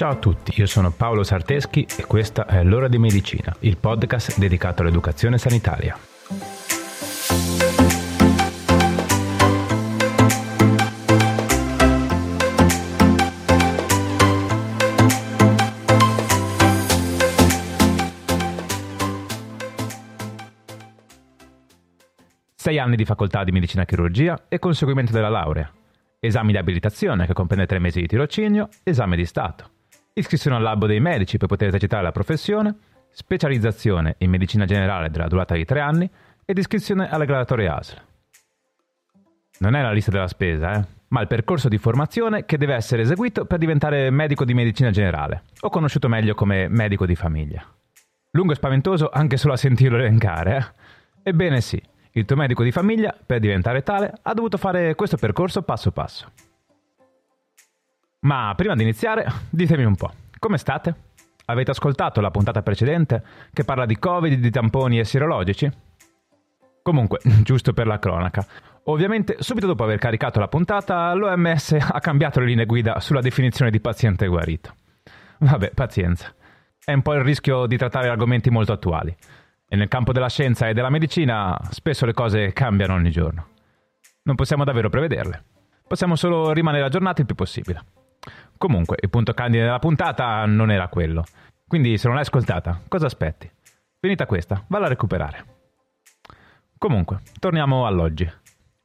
Ciao a tutti, io sono Paolo Sarteschi e questa è L'ora di medicina, il podcast dedicato all'educazione sanitaria. Sei anni di facoltà di medicina e chirurgia e conseguimento della laurea. Esami di abilitazione che comprende tre mesi di tirocinio, esame di Stato. Iscrizione all'albo dei medici per poter esercitare la professione, specializzazione in medicina generale della durata di tre anni ed iscrizione alle graduatorie ASL. Non è la lista della spesa, eh? ma il percorso di formazione che deve essere eseguito per diventare medico di medicina generale, o conosciuto meglio come medico di famiglia. Lungo e spaventoso anche solo a sentirlo elencare, eh? Ebbene sì, il tuo medico di famiglia, per diventare tale, ha dovuto fare questo percorso passo passo. Ma prima di iniziare, ditemi un po', come state? Avete ascoltato la puntata precedente che parla di Covid, di tamponi e sierologici? Comunque, giusto per la cronaca, ovviamente subito dopo aver caricato la puntata l'OMS ha cambiato le linee guida sulla definizione di paziente guarito. Vabbè, pazienza. È un po' il rischio di trattare argomenti molto attuali. E nel campo della scienza e della medicina spesso le cose cambiano ogni giorno. Non possiamo davvero prevederle. Possiamo solo rimanere aggiornati il più possibile. Comunque, il punto candide della puntata non era quello. Quindi se non l'hai ascoltata, cosa aspetti? Finita questa, valla a recuperare. Comunque, torniamo all'oggi.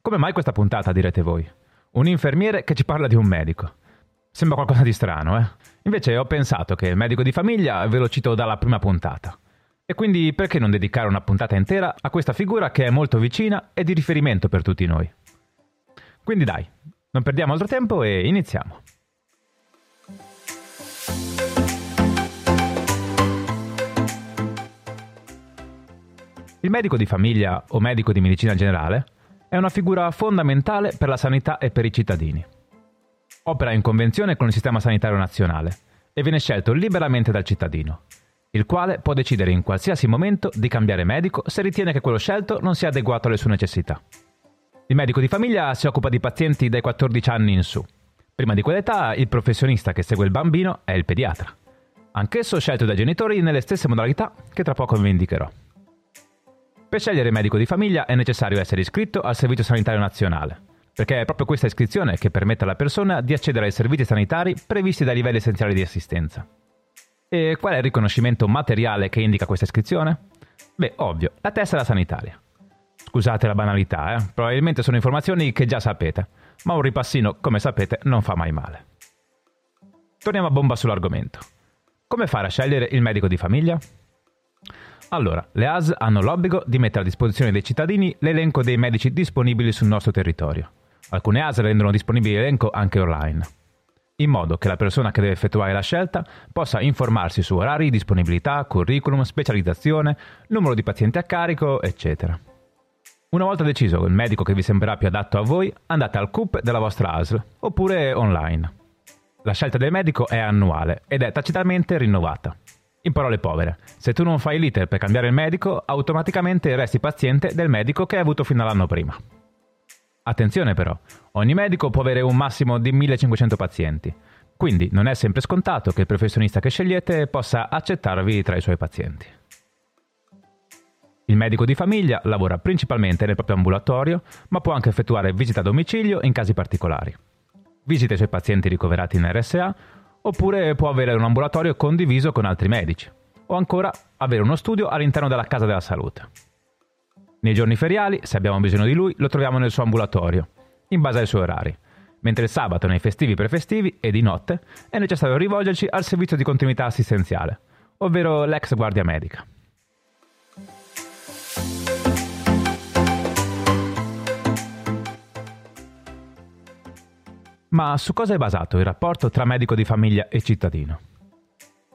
Come mai questa puntata, direte voi? Un infermiere che ci parla di un medico. Sembra qualcosa di strano, eh? Invece ho pensato che il medico di famiglia ve lo cito dalla prima puntata. E quindi perché non dedicare una puntata intera a questa figura che è molto vicina e di riferimento per tutti noi? Quindi dai, non perdiamo altro tempo e iniziamo. Il medico di famiglia o medico di medicina generale è una figura fondamentale per la sanità e per i cittadini. Opera in convenzione con il sistema sanitario nazionale e viene scelto liberamente dal cittadino, il quale può decidere in qualsiasi momento di cambiare medico se ritiene che quello scelto non sia adeguato alle sue necessità. Il medico di famiglia si occupa di pazienti dai 14 anni in su. Prima di quell'età il professionista che segue il bambino è il pediatra, anch'esso scelto dai genitori nelle stesse modalità che tra poco vi indicherò. Per scegliere medico di famiglia è necessario essere iscritto al Servizio Sanitario Nazionale, perché è proprio questa iscrizione che permette alla persona di accedere ai servizi sanitari previsti dai livelli essenziali di assistenza. E qual è il riconoscimento materiale che indica questa iscrizione? Beh, ovvio, la tessera sanitaria. Scusate la banalità, eh? probabilmente sono informazioni che già sapete, ma un ripassino, come sapete, non fa mai male. Torniamo a bomba sull'argomento. Come fare a scegliere il medico di famiglia? Allora, le AS hanno l'obbligo di mettere a disposizione dei cittadini l'elenco dei medici disponibili sul nostro territorio. Alcune AS rendono disponibile l'elenco anche online in modo che la persona che deve effettuare la scelta possa informarsi su orari, disponibilità, curriculum, specializzazione, numero di pazienti a carico, eccetera. Una volta deciso il medico che vi sembrerà più adatto a voi, andate al CUP della vostra ASL oppure online. La scelta del medico è annuale ed è tacitamente rinnovata. In parole povere, se tu non fai l'iter per cambiare il medico, automaticamente resti paziente del medico che hai avuto fino all'anno prima. Attenzione però, ogni medico può avere un massimo di 1500 pazienti, quindi non è sempre scontato che il professionista che scegliete possa accettarvi tra i suoi pazienti. Il medico di famiglia lavora principalmente nel proprio ambulatorio, ma può anche effettuare visita a domicilio in casi particolari. Visita i suoi pazienti ricoverati in RSA, oppure può avere un ambulatorio condiviso con altri medici, o ancora avere uno studio all'interno della casa della salute. Nei giorni feriali, se abbiamo bisogno di lui, lo troviamo nel suo ambulatorio, in base ai suoi orari. Mentre il sabato, nei festivi prefestivi e di notte, è necessario rivolgerci al servizio di continuità assistenziale, ovvero l'ex guardia medica. Ma su cosa è basato il rapporto tra medico di famiglia e cittadino?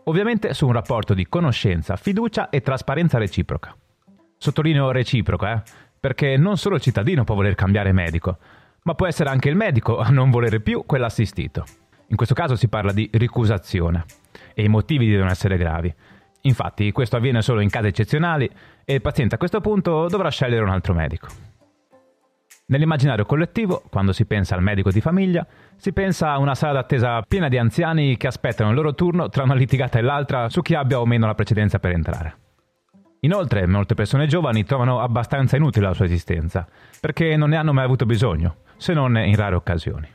Ovviamente su un rapporto di conoscenza, fiducia e trasparenza reciproca. Sottolineo reciproco, eh? perché non solo il cittadino può voler cambiare medico, ma può essere anche il medico a non volere più quell'assistito. In questo caso si parla di ricusazione e i motivi devono essere gravi. Infatti questo avviene solo in casi eccezionali e il paziente a questo punto dovrà scegliere un altro medico. Nell'immaginario collettivo, quando si pensa al medico di famiglia, si pensa a una sala d'attesa piena di anziani che aspettano il loro turno tra una litigata e l'altra su chi abbia o meno la precedenza per entrare. Inoltre, molte persone giovani trovano abbastanza inutile la sua esistenza, perché non ne hanno mai avuto bisogno, se non in rare occasioni.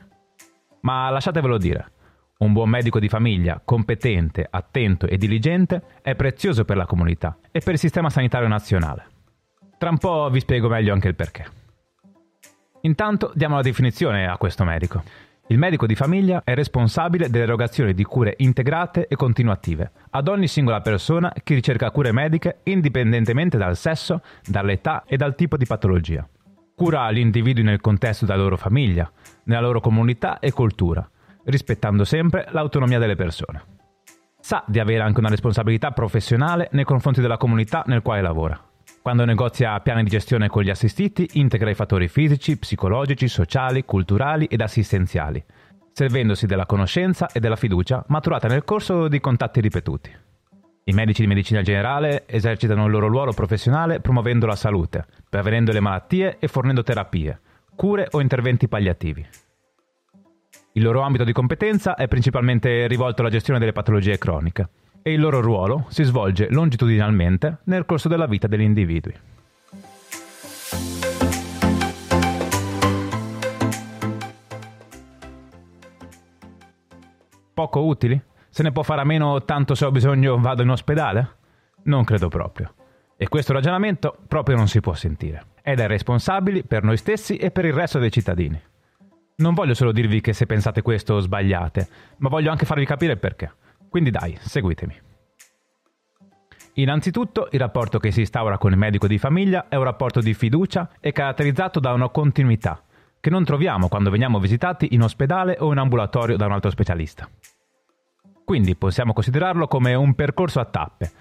Ma lasciatevelo dire, un buon medico di famiglia, competente, attento e diligente, è prezioso per la comunità e per il sistema sanitario nazionale. Tra un po' vi spiego meglio anche il perché. Intanto diamo la definizione a questo medico. Il medico di famiglia è responsabile dell'erogazione di cure integrate e continuative ad ogni singola persona che ricerca cure mediche indipendentemente dal sesso, dall'età e dal tipo di patologia. Cura gli individui nel contesto della loro famiglia, nella loro comunità e cultura, rispettando sempre l'autonomia delle persone. Sa di avere anche una responsabilità professionale nei confronti della comunità nel quale lavora. Quando negozia piani di gestione con gli assistiti, integra i fattori fisici, psicologici, sociali, culturali ed assistenziali, servendosi della conoscenza e della fiducia maturata nel corso di contatti ripetuti. I medici di medicina generale esercitano il loro ruolo professionale promuovendo la salute, prevenendo le malattie e fornendo terapie, cure o interventi palliativi. Il loro ambito di competenza è principalmente rivolto alla gestione delle patologie croniche, e il loro ruolo si svolge longitudinalmente nel corso della vita degli individui. Poco utili? Se ne può fare a meno tanto se ho bisogno vado in ospedale? Non credo proprio. E questo ragionamento proprio non si può sentire. È responsabile per noi stessi e per il resto dei cittadini. Non voglio solo dirvi che se pensate questo sbagliate, ma voglio anche farvi capire perché. Quindi dai, seguitemi. Innanzitutto, il rapporto che si instaura con il medico di famiglia è un rapporto di fiducia e caratterizzato da una continuità, che non troviamo quando veniamo visitati in ospedale o in ambulatorio da un altro specialista. Quindi possiamo considerarlo come un percorso a tappe,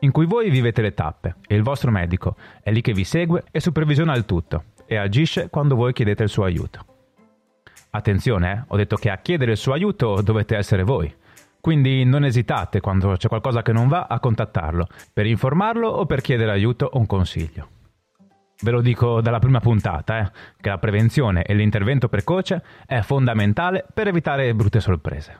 in cui voi vivete le tappe e il vostro medico è lì che vi segue e supervisiona il tutto e agisce quando voi chiedete il suo aiuto. Attenzione, eh? ho detto che a chiedere il suo aiuto dovete essere voi quindi non esitate quando c'è qualcosa che non va a contattarlo per informarlo o per chiedere aiuto o un consiglio. Ve lo dico dalla prima puntata, eh, che la prevenzione e l'intervento precoce è fondamentale per evitare brutte sorprese.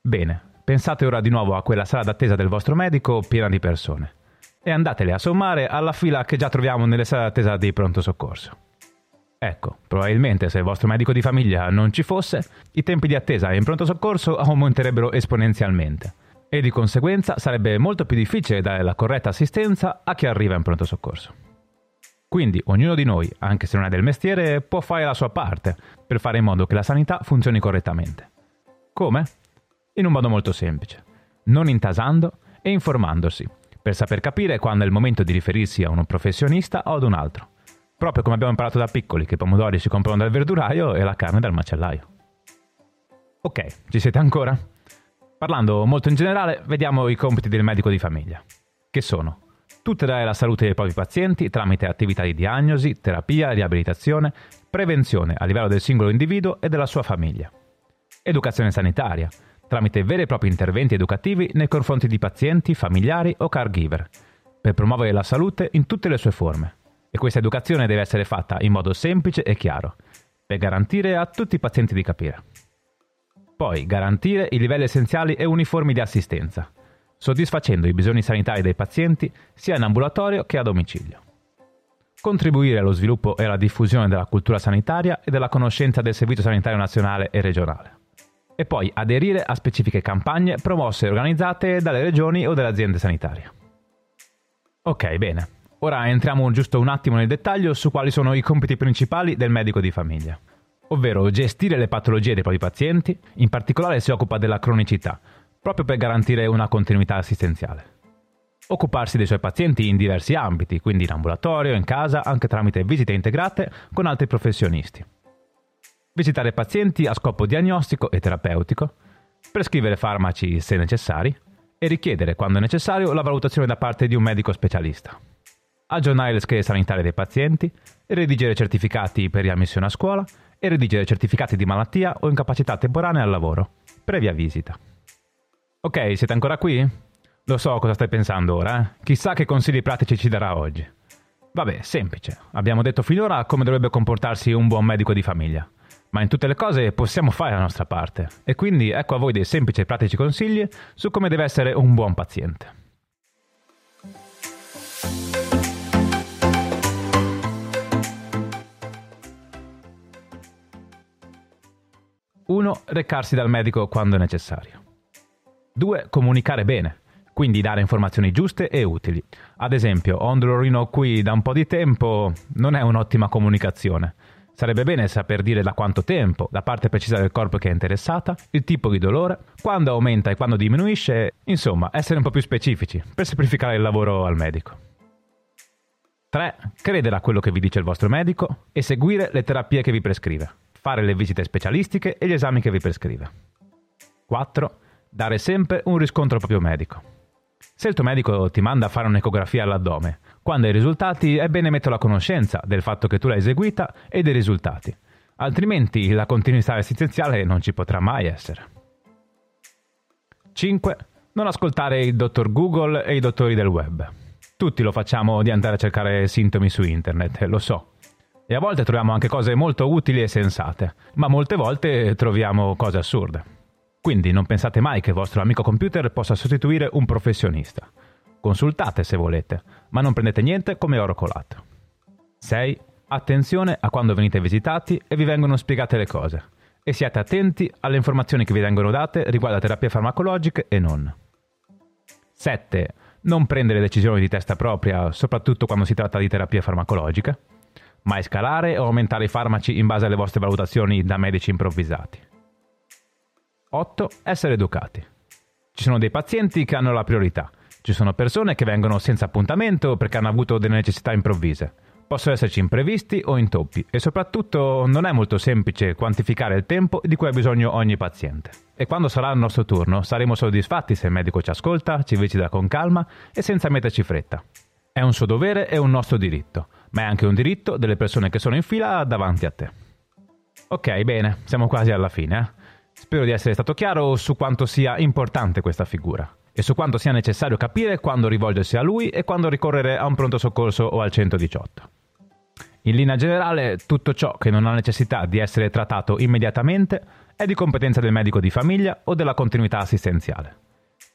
Bene, pensate ora di nuovo a quella sala d'attesa del vostro medico piena di persone e andatele a sommare alla fila che già troviamo nelle sale d'attesa dei pronto soccorso. Ecco, probabilmente se il vostro medico di famiglia non ci fosse, i tempi di attesa in pronto soccorso aumenterebbero esponenzialmente e di conseguenza sarebbe molto più difficile dare la corretta assistenza a chi arriva in pronto soccorso. Quindi ognuno di noi, anche se non è del mestiere, può fare la sua parte per fare in modo che la sanità funzioni correttamente. Come? In un modo molto semplice, non intasando e informandosi, per saper capire quando è il momento di riferirsi a un professionista o ad un altro proprio come abbiamo imparato da piccoli che i pomodori si comprano dal verduraio e la carne dal macellaio. Ok, ci siete ancora? Parlando molto in generale, vediamo i compiti del medico di famiglia, che sono tutelare la salute dei propri pazienti tramite attività di diagnosi, terapia, riabilitazione, prevenzione a livello del singolo individuo e della sua famiglia. Educazione sanitaria, tramite veri e propri interventi educativi nei confronti di pazienti, familiari o caregiver, per promuovere la salute in tutte le sue forme. E questa educazione deve essere fatta in modo semplice e chiaro, per garantire a tutti i pazienti di capire. Poi garantire i livelli essenziali e uniformi di assistenza, soddisfacendo i bisogni sanitari dei pazienti sia in ambulatorio che a domicilio. Contribuire allo sviluppo e alla diffusione della cultura sanitaria e della conoscenza del Servizio Sanitario Nazionale e regionale. E poi aderire a specifiche campagne promosse e organizzate dalle regioni o dalle aziende sanitarie. Ok, bene. Ora entriamo giusto un attimo nel dettaglio su quali sono i compiti principali del medico di famiglia, ovvero gestire le patologie dei propri pazienti, in particolare si occupa della cronicità, proprio per garantire una continuità assistenziale. Occuparsi dei suoi pazienti in diversi ambiti, quindi in ambulatorio, in casa, anche tramite visite integrate con altri professionisti. Visitare pazienti a scopo diagnostico e terapeutico, prescrivere farmaci se necessari e richiedere, quando necessario, la valutazione da parte di un medico specialista aggiornare le schede sanitarie dei pazienti, redigere certificati per riammissione a scuola e redigere certificati di malattia o incapacità temporanea al lavoro, previa visita. Ok, siete ancora qui? Lo so cosa stai pensando ora, eh? Chissà che consigli pratici ci darà oggi. Vabbè, semplice. Abbiamo detto finora come dovrebbe comportarsi un buon medico di famiglia. Ma in tutte le cose possiamo fare la nostra parte. E quindi ecco a voi dei semplici e pratici consigli su come deve essere un buon paziente. 1. Recarsi dal medico quando è necessario. 2. Comunicare bene, quindi dare informazioni giuste e utili. Ad esempio, ho un dolorino qui da un po' di tempo, non è un'ottima comunicazione. Sarebbe bene saper dire da quanto tempo, la parte precisa del corpo che è interessata, il tipo di dolore, quando aumenta e quando diminuisce, insomma, essere un po' più specifici per semplificare il lavoro al medico. 3. Credere a quello che vi dice il vostro medico e seguire le terapie che vi prescrive fare le visite specialistiche e gli esami che vi prescrive. 4. Dare sempre un riscontro al proprio medico. Se il tuo medico ti manda a fare un'ecografia all'addome, quando hai i risultati è bene metterlo a conoscenza del fatto che tu l'hai eseguita e dei risultati, altrimenti la continuità assistenziale non ci potrà mai essere. 5. Non ascoltare il dottor Google e i dottori del web. Tutti lo facciamo di andare a cercare sintomi su internet, lo so, e a volte troviamo anche cose molto utili e sensate, ma molte volte troviamo cose assurde. Quindi non pensate mai che il vostro amico computer possa sostituire un professionista. Consultate se volete, ma non prendete niente come oro colato. 6. Attenzione a quando venite visitati e vi vengono spiegate le cose. E siate attenti alle informazioni che vi vengono date riguardo a terapie farmacologiche e non. 7. Non prendere decisioni di testa propria, soprattutto quando si tratta di terapie farmacologiche mai scalare o aumentare i farmaci in base alle vostre valutazioni da medici improvvisati. 8. Essere educati. Ci sono dei pazienti che hanno la priorità. Ci sono persone che vengono senza appuntamento perché hanno avuto delle necessità improvvise. Possono esserci imprevisti o intoppi e soprattutto non è molto semplice quantificare il tempo di cui ha bisogno ogni paziente. E quando sarà il nostro turno saremo soddisfatti se il medico ci ascolta, ci visita con calma e senza metterci fretta. È un suo dovere e un nostro diritto ma è anche un diritto delle persone che sono in fila davanti a te. Ok, bene, siamo quasi alla fine. Eh? Spero di essere stato chiaro su quanto sia importante questa figura e su quanto sia necessario capire quando rivolgersi a lui e quando ricorrere a un pronto soccorso o al 118. In linea generale, tutto ciò che non ha necessità di essere trattato immediatamente è di competenza del medico di famiglia o della continuità assistenziale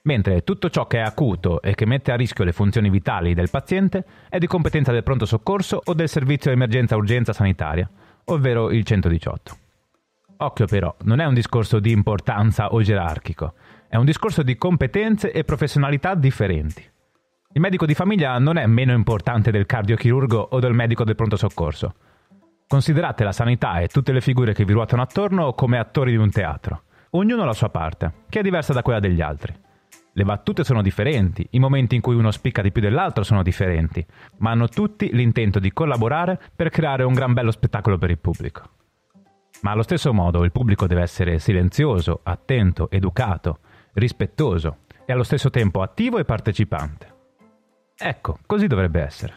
mentre tutto ciò che è acuto e che mette a rischio le funzioni vitali del paziente è di competenza del pronto soccorso o del servizio emergenza urgenza sanitaria, ovvero il 118. Occhio però, non è un discorso di importanza o gerarchico, è un discorso di competenze e professionalità differenti. Il medico di famiglia non è meno importante del cardiochirurgo o del medico del pronto soccorso. Considerate la sanità e tutte le figure che vi ruotano attorno come attori di un teatro, ognuno la sua parte, che è diversa da quella degli altri. Le battute sono differenti, i momenti in cui uno spicca di più dell'altro sono differenti, ma hanno tutti l'intento di collaborare per creare un gran bello spettacolo per il pubblico. Ma allo stesso modo il pubblico deve essere silenzioso, attento, educato, rispettoso e allo stesso tempo attivo e partecipante. Ecco, così dovrebbe essere.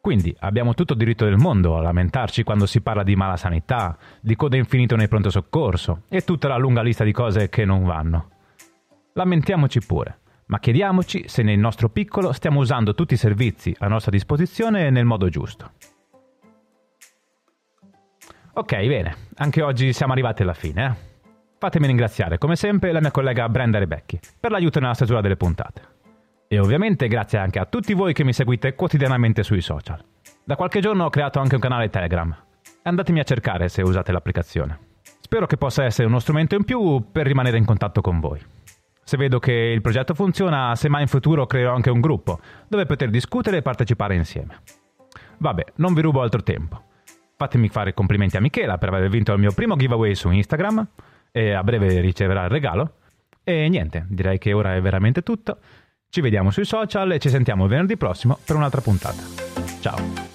Quindi abbiamo tutto il diritto del mondo a lamentarci quando si parla di mala sanità, di coda infinito nei pronto soccorso e tutta la lunga lista di cose che non vanno. Lamentiamoci pure, ma chiediamoci se nel nostro piccolo stiamo usando tutti i servizi a nostra disposizione nel modo giusto. Ok, bene, anche oggi siamo arrivati alla fine. Eh? Fatemi ringraziare, come sempre, la mia collega Brenda Rebecchi per l'aiuto nella stesura delle puntate. E ovviamente grazie anche a tutti voi che mi seguite quotidianamente sui social. Da qualche giorno ho creato anche un canale Telegram. Andatemi a cercare se usate l'applicazione. Spero che possa essere uno strumento in più per rimanere in contatto con voi. Se vedo che il progetto funziona, semmai in futuro creo anche un gruppo dove poter discutere e partecipare insieme. Vabbè, non vi rubo altro tempo. Fatemi fare complimenti a Michela per aver vinto il mio primo giveaway su Instagram e a breve riceverà il regalo. E niente, direi che ora è veramente tutto. Ci vediamo sui social e ci sentiamo venerdì prossimo per un'altra puntata. Ciao!